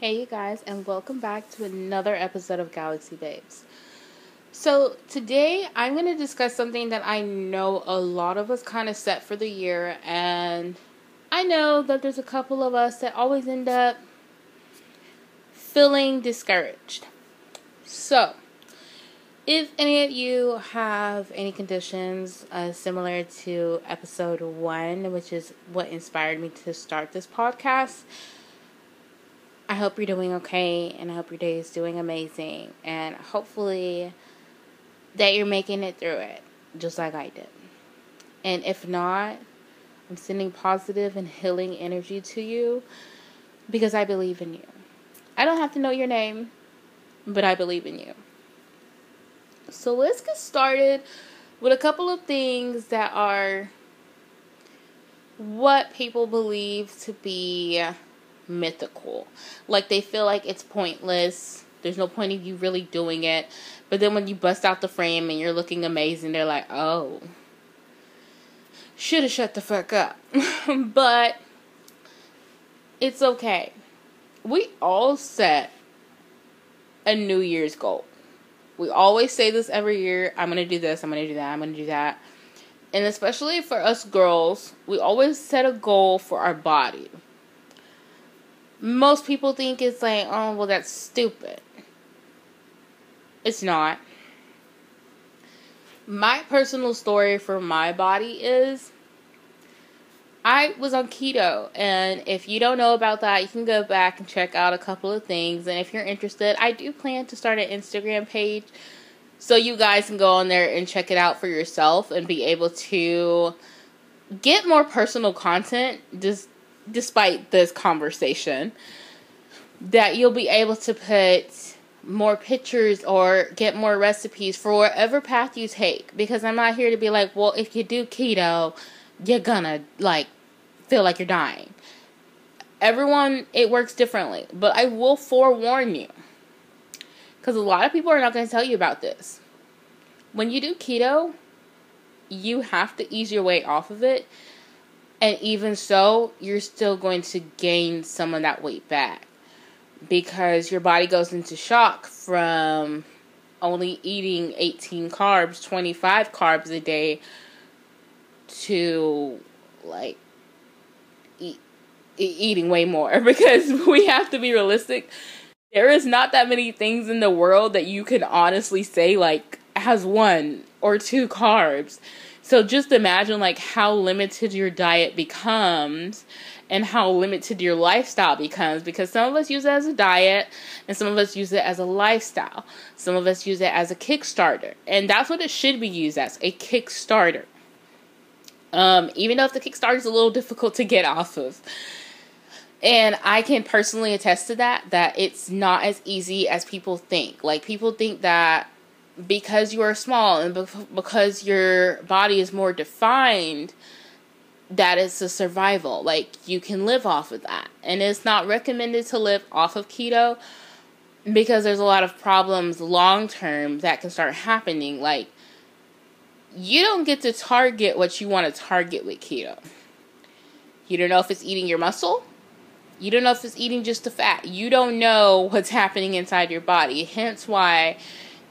Hey, you guys, and welcome back to another episode of Galaxy Babes. So, today I'm going to discuss something that I know a lot of us kind of set for the year, and I know that there's a couple of us that always end up feeling discouraged. So, if any of you have any conditions uh, similar to episode one, which is what inspired me to start this podcast, I hope you're doing okay and I hope your day is doing amazing and hopefully that you're making it through it just like I did. And if not, I'm sending positive and healing energy to you because I believe in you. I don't have to know your name, but I believe in you. So let's get started with a couple of things that are what people believe to be mythical. Like they feel like it's pointless. There's no point of you really doing it. But then when you bust out the frame and you're looking amazing, they're like, oh, should have shut the fuck up. but it's okay. We all set a New Year's goal. We always say this every year I'm going to do this, I'm going to do that, I'm going to do that. And especially for us girls, we always set a goal for our body most people think it's like, oh, well, that's stupid. It's not. My personal story for my body is I was on keto, and if you don't know about that, you can go back and check out a couple of things. And if you're interested, I do plan to start an Instagram page so you guys can go on there and check it out for yourself and be able to get more personal content just despite this conversation, that you'll be able to put more pictures or get more recipes for whatever path you take. Because I'm not here to be like, well, if you do keto, you're gonna like feel like you're dying. Everyone, it works differently. But I will forewarn you. Because a lot of people are not going to tell you about this. When you do keto, you have to ease your way off of it and even so, you're still going to gain some of that weight back because your body goes into shock from only eating 18 carbs, 25 carbs a day to like eat, eating way more because we have to be realistic. There is not that many things in the world that you can honestly say like has one or two carbs. So just imagine like how limited your diet becomes and how limited your lifestyle becomes because some of us use it as a diet and some of us use it as a lifestyle. Some of us use it as a kickstarter. And that's what it should be used as, a kickstarter. Um, even though if the Kickstarter is a little difficult to get off of. And I can personally attest to that, that it's not as easy as people think. Like, people think that because you are small and because your body is more defined that is a survival. Like you can live off of that. And it's not recommended to live off of keto because there's a lot of problems long term that can start happening. Like you don't get to target what you want to target with keto. You don't know if it's eating your muscle. You don't know if it's eating just the fat. You don't know what's happening inside your body. Hence why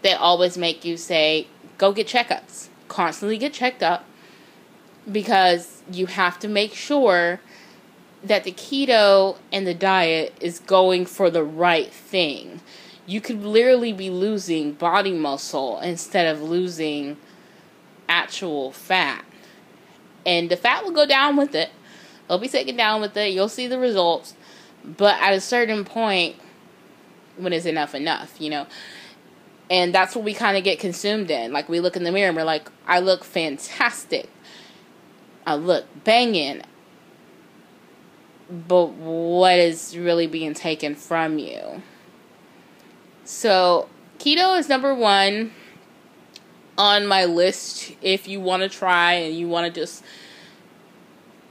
they always make you say, go get checkups. Constantly get checked up because you have to make sure that the keto and the diet is going for the right thing. You could literally be losing body muscle instead of losing actual fat. And the fat will go down with it. It'll be taken down with it. You'll see the results. But at a certain point, when is enough enough, you know? And that's what we kind of get consumed in. Like we look in the mirror and we're like, I look fantastic. I look banging. But what is really being taken from you? So, keto is number one on my list if you want to try and you want to just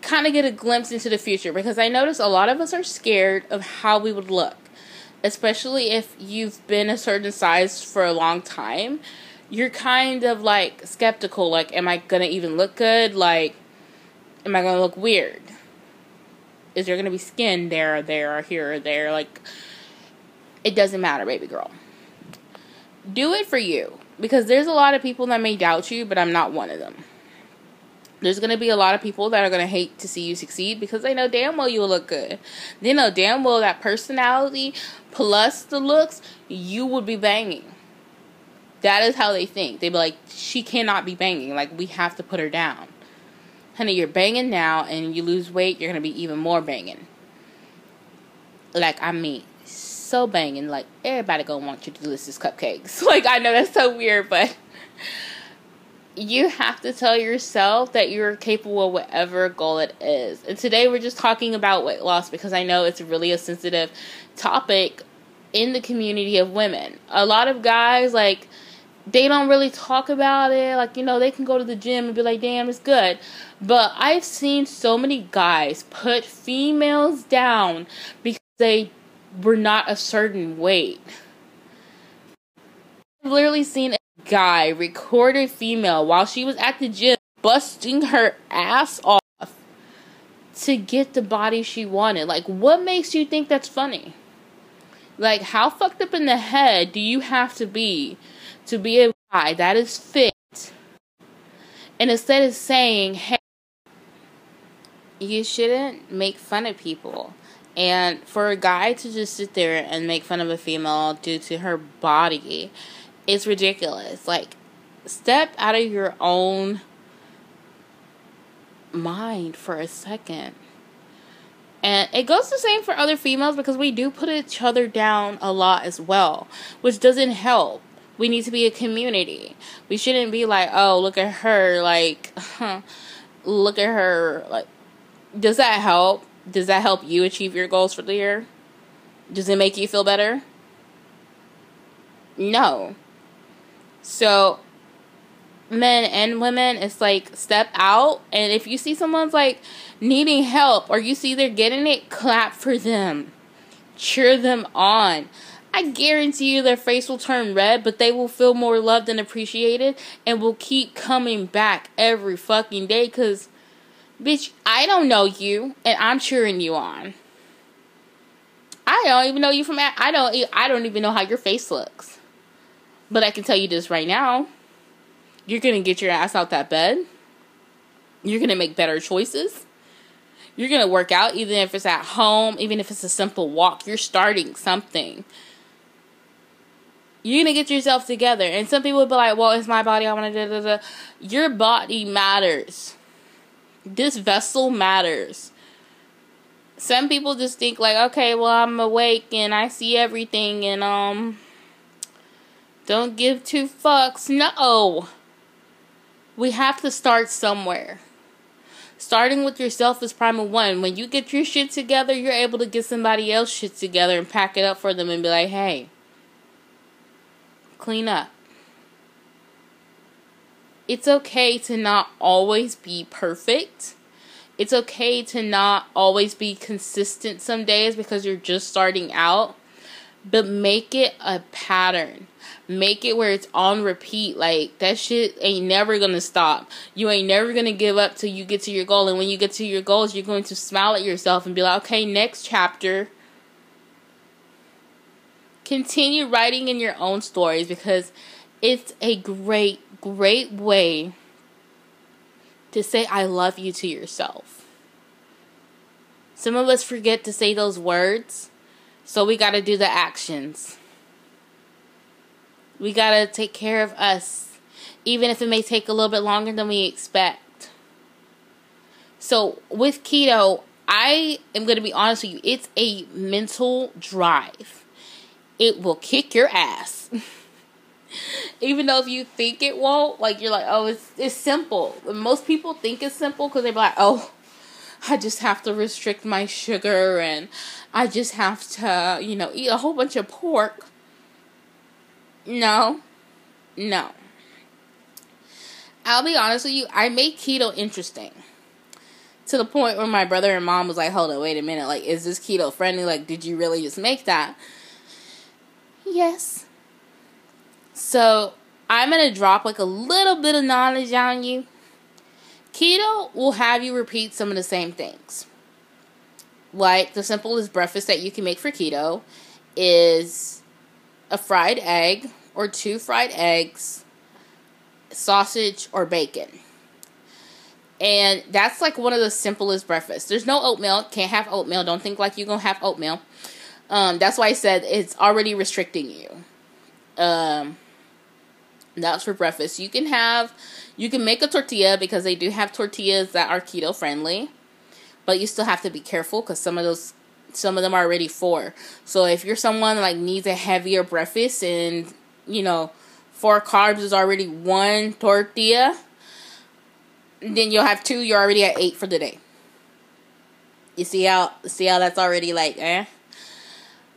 kind of get a glimpse into the future because I notice a lot of us are scared of how we would look especially if you've been a certain size for a long time, you're kind of like skeptical like am I to even look good? Like am I to look weird? Is there to be skin there or there or here or there like it doesn't matter, baby girl. Do it for you because there's a lot of people that may doubt you, but I'm not one of them. There's going to be a lot of people that are going to hate to see you succeed because they know damn well you will look good. They know damn well that personality plus the looks, you would be banging. That is how they think. They'd be like, she cannot be banging. Like, we have to put her down. Honey, you're banging now and you lose weight, you're going to be even more banging. Like, I mean, so banging. Like, everybody going to want you to delicious cupcakes. Like, I know that's so weird, but you have to tell yourself that you're capable of whatever goal it is. And today we're just talking about weight loss because I know it's really a sensitive topic in the community of women. A lot of guys like they don't really talk about it. Like, you know, they can go to the gym and be like, damn, it's good. But I've seen so many guys put females down because they were not a certain weight. I've literally seen guy recorded female while she was at the gym busting her ass off to get the body she wanted. Like, what makes you think that's funny? Like, how fucked up in the head do you have to be to be a guy that is fit? And instead of saying, hey, you shouldn't make fun of people. And for a guy to just sit there and make fun of a female due to her body it's ridiculous. Like, step out of your own mind for a second. And it goes the same for other females because we do put each other down a lot as well, which doesn't help. We need to be a community. We shouldn't be like, oh, look at her, like, look at her. Like, does that help? Does that help you achieve your goals for the year? Does it make you feel better? No. So men and women, it's like step out and if you see someone's like needing help or you see they're getting it, clap for them. Cheer them on. I guarantee you their face will turn red, but they will feel more loved and appreciated and will keep coming back every fucking day cuz bitch, I don't know you and I'm cheering you on. I don't even know you from I don't I don't even know how your face looks. But I can tell you this right now you're going to get your ass out that bed. You're going to make better choices. You're going to work out, even if it's at home, even if it's a simple walk. You're starting something. You're going to get yourself together. And some people will be like, well, it's my body. I want to da da. Your body matters. This vessel matters. Some people just think, like, okay, well, I'm awake and I see everything and, um, don't give two fucks. No. We have to start somewhere. Starting with yourself is primal one. When you get your shit together, you're able to get somebody else shit together and pack it up for them and be like, hey, clean up. It's okay to not always be perfect. It's okay to not always be consistent some days because you're just starting out. But make it a pattern make it where it's on repeat. Like that shit ain't never gonna stop. You ain't never gonna give up till you get to your goal. And when you get to your goals, you're going to smile at yourself and be like, okay, next chapter. Continue writing in your own stories because it's a great, great way to say I love you to yourself. Some of us forget to say those words, so we got to do the actions. We gotta take care of us, even if it may take a little bit longer than we expect. So, with keto, I am gonna be honest with you, it's a mental drive. It will kick your ass. even though if you think it won't, like you're like, oh, it's it's simple. Most people think it's simple because they're like, oh, I just have to restrict my sugar and I just have to, you know, eat a whole bunch of pork. No. No. I'll be honest with you, I made keto interesting. To the point where my brother and mom was like, hold on, wait a minute. Like, is this keto friendly? Like, did you really just make that? Yes. So, I'm going to drop like a little bit of knowledge on you. Keto will have you repeat some of the same things. Like, the simplest breakfast that you can make for keto is a fried egg or two fried eggs, sausage or bacon. And that's like one of the simplest breakfasts. There's no oatmeal. Can't have oatmeal. Don't think like you're going to have oatmeal. Um, that's why I said it's already restricting you. Um, that's for breakfast. You can have, you can make a tortilla because they do have tortillas that are keto friendly, but you still have to be careful because some of those, some of them are already four. So if you're someone like needs a heavier breakfast and you know four carbs is already one tortilla, then you'll have two. You're already at eight for the day. You see how see how that's already like eh.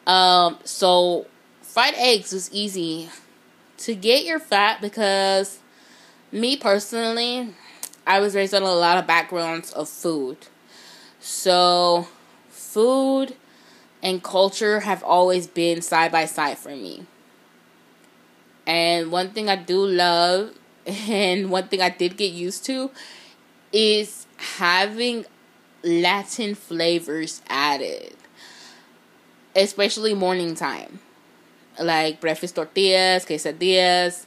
Um, so fried eggs is easy to get your fat because me personally, I was raised on a lot of backgrounds of food. So food and culture have always been side by side for me. And one thing I do love and one thing I did get used to is having Latin flavors added, especially morning time, like breakfast tortillas, quesadillas.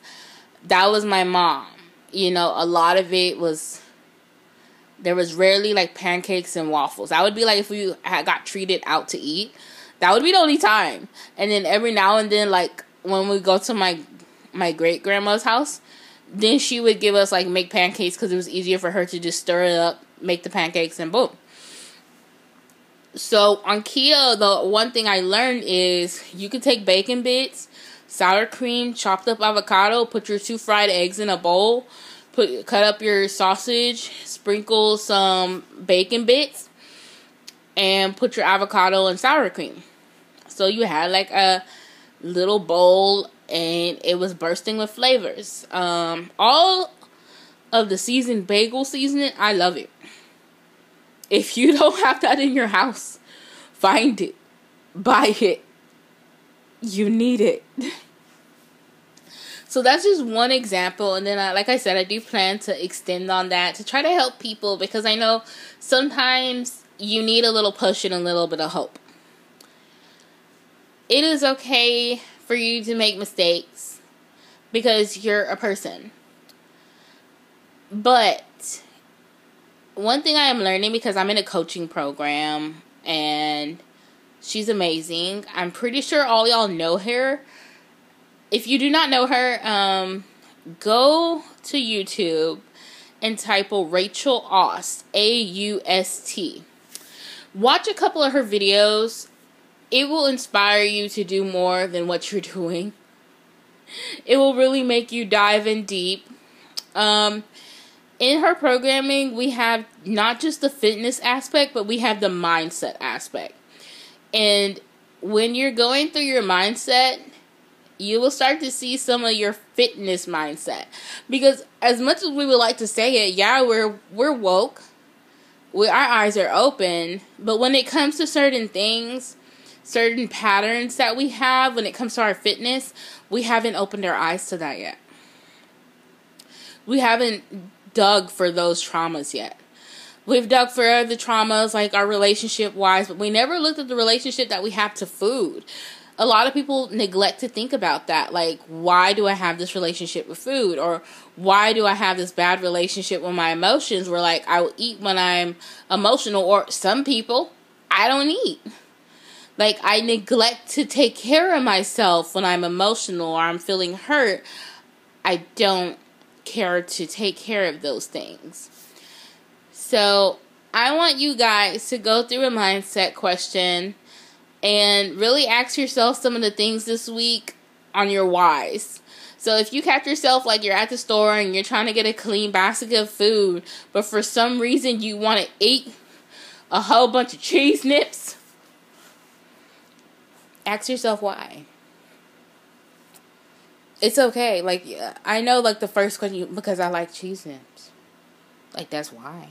That was my mom. You know, a lot of it was. There was rarely like pancakes and waffles. That would be like if we got treated out to eat. That would be the only time. And then every now and then, like when we go to my my great grandma's house, then she would give us like make pancakes because it was easier for her to just stir it up, make the pancakes, and boom. So on keto, the one thing I learned is you can take bacon bits, sour cream, chopped up avocado, put your two fried eggs in a bowl, put cut up your sausage, sprinkle some bacon bits, and put your avocado and sour cream. So you had like a little bowl and it was bursting with flavors. Um, all of the seasoned bagel seasoning, I love it. If you don't have that in your house, find it, buy it. You need it. So that's just one example, and then, I, like I said, I do plan to extend on that to try to help people because I know sometimes you need a little push and a little bit of hope. It is okay for you to make mistakes because you're a person. But one thing I am learning because I'm in a coaching program and she's amazing. I'm pretty sure all y'all know her. If you do not know her, um, go to YouTube and type Rachel Aust, A U S T. Watch a couple of her videos it will inspire you to do more than what you're doing. It will really make you dive in deep. Um, in her programming, we have not just the fitness aspect, but we have the mindset aspect. And when you're going through your mindset, you will start to see some of your fitness mindset. Because as much as we would like to say it, yeah, we're we're woke. We our eyes are open, but when it comes to certain things, certain patterns that we have when it comes to our fitness, we haven't opened our eyes to that yet. We haven't dug for those traumas yet. We've dug for the traumas like our relationship wise, but we never looked at the relationship that we have to food. A lot of people neglect to think about that. Like, why do I have this relationship with food? Or why do I have this bad relationship with my emotions where, like, I will eat when I'm emotional, or some people, I don't eat like I neglect to take care of myself when I'm emotional or I'm feeling hurt. I don't care to take care of those things. So, I want you guys to go through a mindset question and really ask yourself some of the things this week on your whys. So if you catch yourself like you're at the store and you're trying to get a clean basket of food, but for some reason you want to eat a whole bunch of cheese nips, ask yourself why. It's okay. Like I know, like the first question, because I like cheese nips. Like that's why.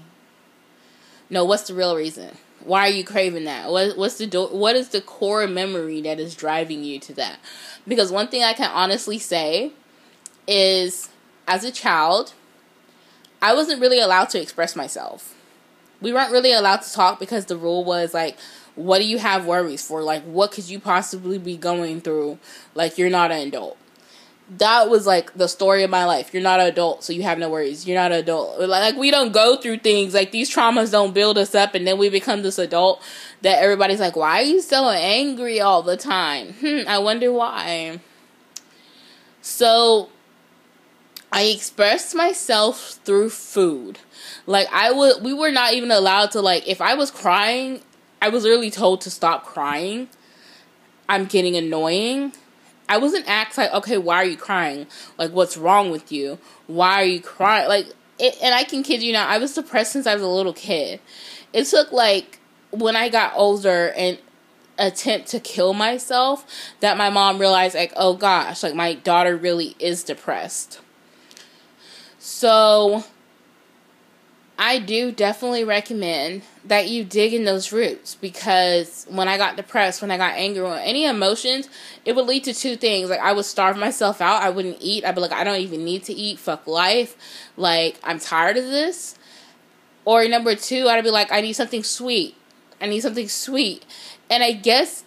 No, what's the real reason? Why are you craving that? What what's the do- what is the core memory that is driving you to that? Because one thing I can honestly say is, as a child, I wasn't really allowed to express myself. We weren't really allowed to talk because the rule was like what do you have worries for? Like, what could you possibly be going through? Like, you're not an adult. That was like the story of my life. You're not an adult, so you have no worries. You're not an adult. Like, we don't go through things. Like, these traumas don't build us up, and then we become this adult that everybody's like, why are you so angry all the time? Hmm, I wonder why. So, I expressed myself through food. Like I would we were not even allowed to like if I was crying, I was literally told to stop crying. I'm getting annoying. I wasn't asked like, okay, why are you crying? Like what's wrong with you? Why are you crying? Like it, and I can kid you not, I was depressed since I was a little kid. It took like when I got older and attempt to kill myself that my mom realized like, oh gosh, like my daughter really is depressed. So I do definitely recommend that you dig in those roots because when I got depressed, when I got angry, or any emotions, it would lead to two things. Like I would starve myself out. I wouldn't eat. I'd be like, I don't even need to eat. Fuck life. Like I'm tired of this. Or number two, I'd be like, I need something sweet. I need something sweet. And I guess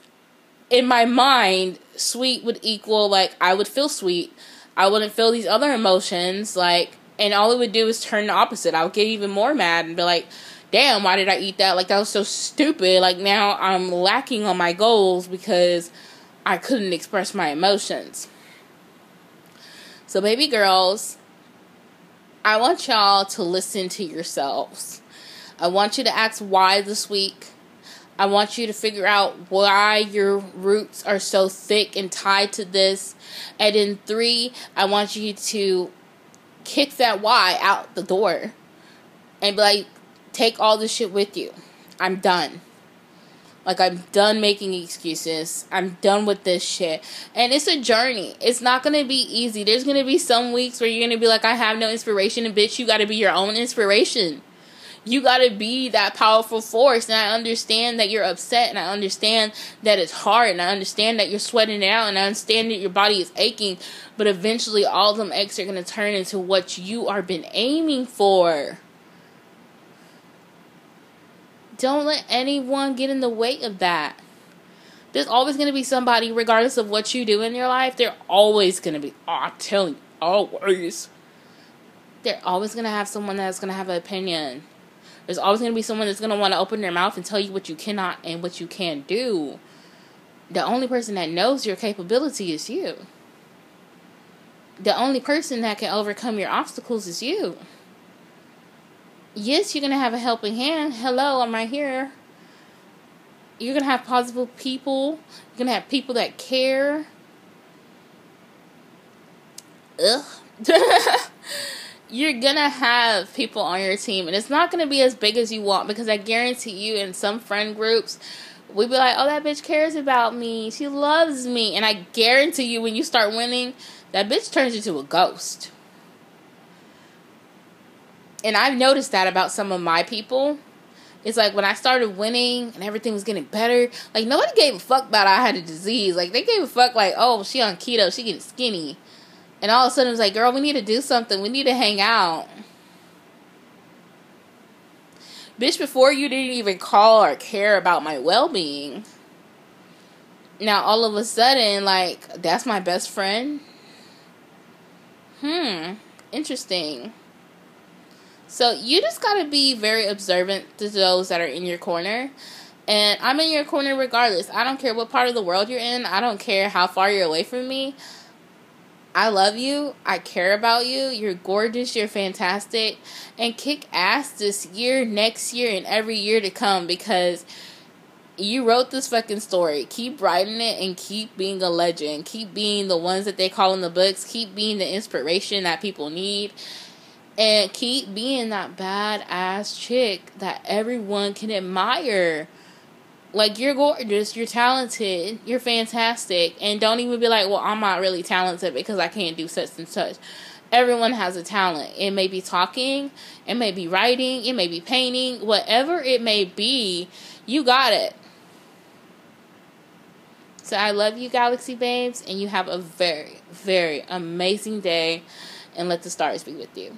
in my mind, sweet would equal like I would feel sweet. I wouldn't feel these other emotions like and all it would do is turn the opposite. I would get even more mad and be like, damn, why did I eat that? Like, that was so stupid. Like, now I'm lacking on my goals because I couldn't express my emotions. So, baby girls, I want y'all to listen to yourselves. I want you to ask why this week. I want you to figure out why your roots are so thick and tied to this. And in three, I want you to kick that why out the door and be like, take all this shit with you. I'm done. Like, I'm done making excuses. I'm done with this shit. And it's a journey. It's not going to be easy. There's going to be some weeks where you're going to be like, I have no inspiration. And bitch, you got to be your own inspiration you got to be that powerful force. And I understand that you're upset, and I understand that it's hard, and I understand that you're sweating it out, and I understand that your body is aching. But eventually, all them eggs are going to turn into what you are been aiming for. Don't let anyone get in the way of that. There's always going to be somebody, regardless of what you do in your life, they're always going to be, oh, I'm telling you, always. They're always going to have someone that's going to have an opinion there's always going to be someone that's going to want to open their mouth and tell you what you cannot and what you can't do. The only person that knows your capability is you. The only person that can overcome your obstacles is you. Yes, you're going to have a helping hand. Hello, I'm right here. You're going to have positive people. You're going to have people that care. Ugh. you're gonna have people on your team and it's not gonna be as big as you want because I guarantee you in some friend groups we'd be like, Oh that bitch cares about me. She loves me and I guarantee you when you start winning, that bitch turns into a ghost. And I've noticed that about some of my people. It's like when I started winning and everything was getting better, like nobody gave a fuck about I had a disease. Like they gave a fuck like, oh, she on keto, she getting skinny. And all of a sudden it was like, girl, we need to do something. We need to hang out. Bitch, before you didn't even call or care about my well being. Now all of a sudden, like, that's my best friend. Hmm. Interesting. So you just gotta be very observant to those that are in your corner. And I'm in your corner regardless. I don't care what part of the world you're in. I don't care how far you're away from me. I love you. I care about you. You're gorgeous. You're fantastic. And kick ass this year, next year, and every year to come because you wrote this fucking story. Keep writing it and keep being a legend. Keep being the ones that they call in the books. Keep being the inspiration that people need. And keep being that badass chick that everyone can admire. Like you're gorgeous, you're talented, you're fantastic, and don't even be like, "Well, I'm not really talented because I can't do such and such." Everyone has a talent. It may be talking, it may be writing, it may be painting, whatever it may be, you got it. So I love you, Galaxy Babes, and you have a very, very amazing day, and let the stars be with you.